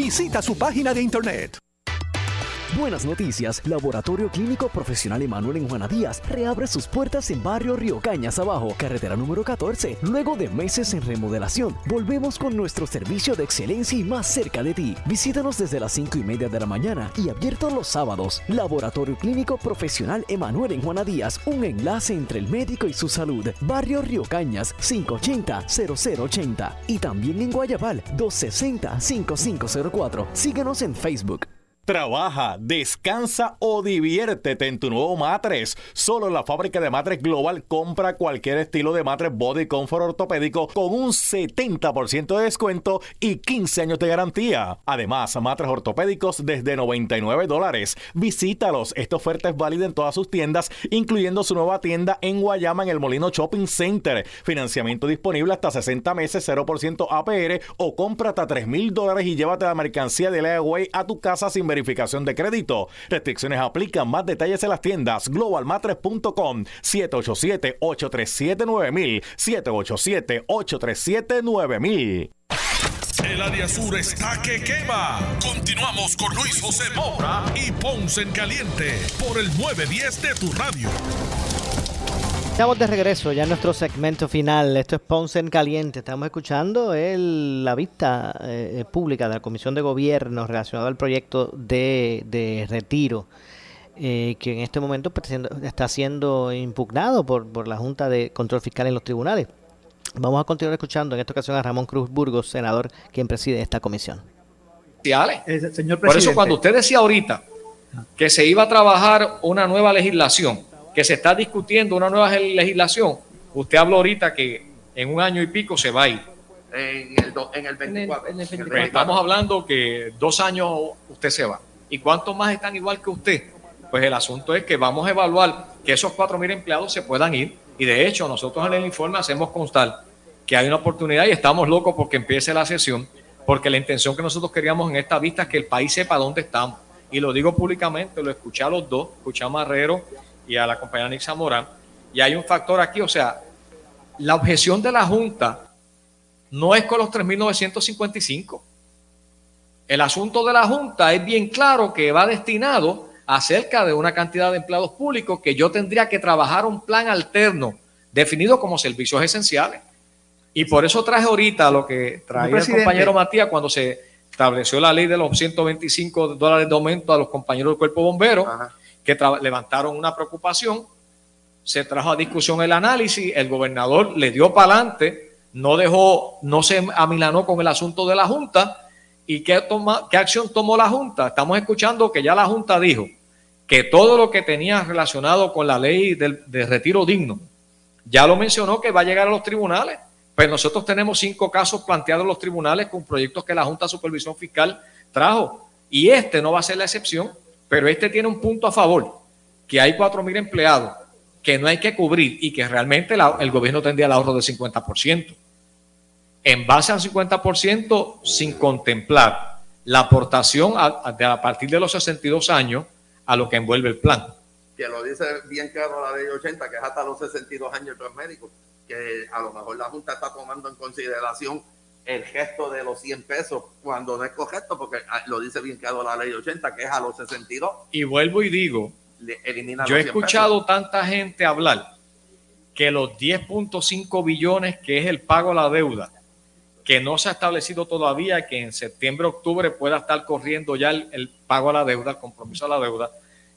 Visita su página de internet. Buenas noticias, Laboratorio Clínico Profesional Emanuel en Juana Díaz reabre sus puertas en barrio Río Cañas Abajo, carretera número 14. Luego de meses en remodelación, volvemos con nuestro servicio de excelencia y más cerca de ti. Visítanos desde las 5 y media de la mañana y abierto los sábados. Laboratorio Clínico Profesional Emanuel en Juana Díaz, un enlace entre el médico y su salud. Barrio Río Cañas, 580-0080. Y también en Guayabal, 260-5504. Síguenos en Facebook. Trabaja, descansa o diviértete en tu nuevo matres. Solo en la fábrica de matres Global compra cualquier estilo de matres Body Comfort ortopédico con un 70% de descuento y 15 años de garantía. Además, matres ortopédicos desde 99 dólares. Visítalos. Esta oferta es válida en todas sus tiendas, incluyendo su nueva tienda en Guayama en el Molino Shopping Center. Financiamiento disponible hasta 60 meses, 0% APR o compra hasta 3 mil dólares y llévate la mercancía de Leaway a tu casa sin verificación de crédito. Restricciones aplican. Más detalles en las tiendas globalmatres.com 787-837-9000 787-837-9000 El área sur está que quema. Continuamos con Luis José Moura y Ponce en Caliente por el 910 de tu radio. Estamos de regreso ya en nuestro segmento final. Esto es Ponce en Caliente. Estamos escuchando el- la vista eh, pública de la Comisión de Gobierno relacionada al proyecto de, de retiro eh, que en este momento pues, está siendo impugnado por, por la Junta de Control Fiscal en los tribunales. Vamos a continuar escuchando en esta ocasión a Ramón Cruz Burgos, senador, quien preside esta comisión. Eh, señor Por eso cuando usted decía ahorita que se iba a trabajar una nueva legislación, que se está discutiendo una nueva legislación, usted habló ahorita que en un año y pico se va a ir. En el, do- en el 24. en el Pero 24. estamos hablando que dos años usted se va. ¿Y cuántos más están igual que usted? Pues el asunto es que vamos a evaluar que esos cuatro mil empleados se puedan ir. Y de hecho, nosotros en el informe hacemos constar que hay una oportunidad y estamos locos porque empiece la sesión, porque la intención que nosotros queríamos en esta vista es que el país sepa dónde estamos. Y lo digo públicamente, lo escuché a los dos, escuché a Marrero y a la compañera Nixa Morán. Y hay un factor aquí, o sea, la objeción de la Junta no es con los 3.955. El asunto de la Junta es bien claro que va destinado a cerca de una cantidad de empleados públicos que yo tendría que trabajar un plan alterno definido como servicios esenciales. Y por eso traje ahorita lo que traía el compañero Matías cuando se estableció la ley de los 125 dólares de aumento a los compañeros del cuerpo bombero, que levantaron una preocupación, se trajo a discusión el análisis, el gobernador le dio para adelante, no dejó, no se amilanó con el asunto de la Junta. ¿Y qué, toma, qué acción tomó la Junta? Estamos escuchando que ya la Junta dijo que todo lo que tenía relacionado con la ley del, de retiro digno, ya lo mencionó que va a llegar a los tribunales. Pues nosotros tenemos cinco casos planteados en los tribunales con proyectos que la Junta de Supervisión Fiscal trajo. Y este no va a ser la excepción, pero este tiene un punto a favor, que hay cuatro mil empleados que no hay que cubrir y que realmente el gobierno tendría el ahorro del 50%. En base al 50% sin contemplar la aportación a, a- partir de los 62 años a lo que envuelve el plan. que lo dice bien claro la ley 80, que es hasta los 62 años los médicos, que a lo mejor la Junta está tomando en consideración el gesto de los 100 pesos cuando no es correcto, porque ah, lo dice bien claro la ley 80, que es a los 62, Y vuelvo y digo, elimina yo he los 100 escuchado tanta gente hablar que los 10.5 billones que es el pago a la deuda, que no se ha establecido todavía, que en septiembre, octubre pueda estar corriendo ya el, el pago a la deuda, el compromiso a la deuda,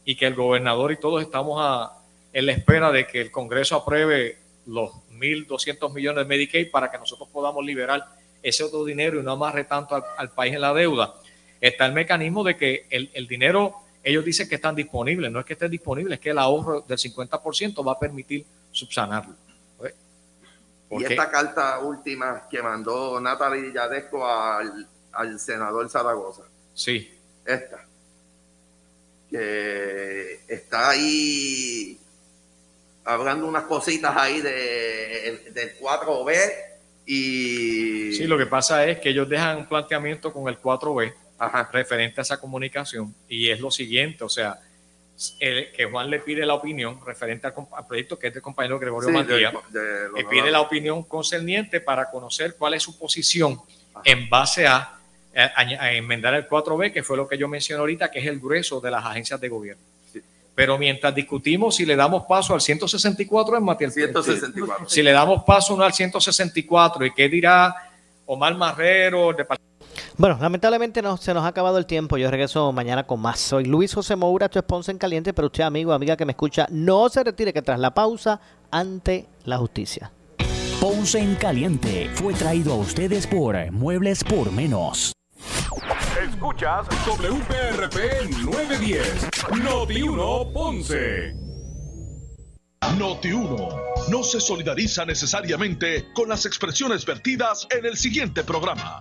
y que el gobernador y todos estamos a- en la espera de que el Congreso apruebe los 1.200 millones de Medicaid para que nosotros podamos liberar ese otro dinero y no amarre tanto al, al país en la deuda. Está el mecanismo de que el, el dinero, ellos dicen que están disponibles, no es que estén disponibles, es que el ahorro del 50% va a permitir subsanarlo. Y esta carta última que mandó Natalie Yadesco al, al senador Zaragoza, Sí. esta, que está ahí hablando unas cositas ahí de, del 4B y... Sí, lo que pasa es que ellos dejan un planteamiento con el 4B referente a esa comunicación y es lo siguiente, o sea, el- que Juan le pide la opinión referente al, proyecto que es del compañero Gregorio Sí, Matías, de- de lo le pide la opinión concerniente para conocer cuál es su posición en base a a, a enmendar el 4B, que fue lo que yo mencioné ahorita, que es el grueso de las agencias de gobierno. Pero mientras discutimos si le damos paso al 164 en materia 164. si le damos paso no al 164 y qué dirá Omar Marrero, el Bueno, lamentablemente no, se nos ha acabado el tiempo. Yo regreso mañana con más. Soy Luis José Moura, tu sponsor en caliente, pero usted, amigo, amiga que me escucha, no se retire que tras la pausa, ante la justicia. Ponce en Caliente fue traído a ustedes por Muebles por Menos. Escuchas WPRP 910, Noti 1 Ponce. Noti 1 no se solidariza necesariamente con las expresiones vertidas en el siguiente programa.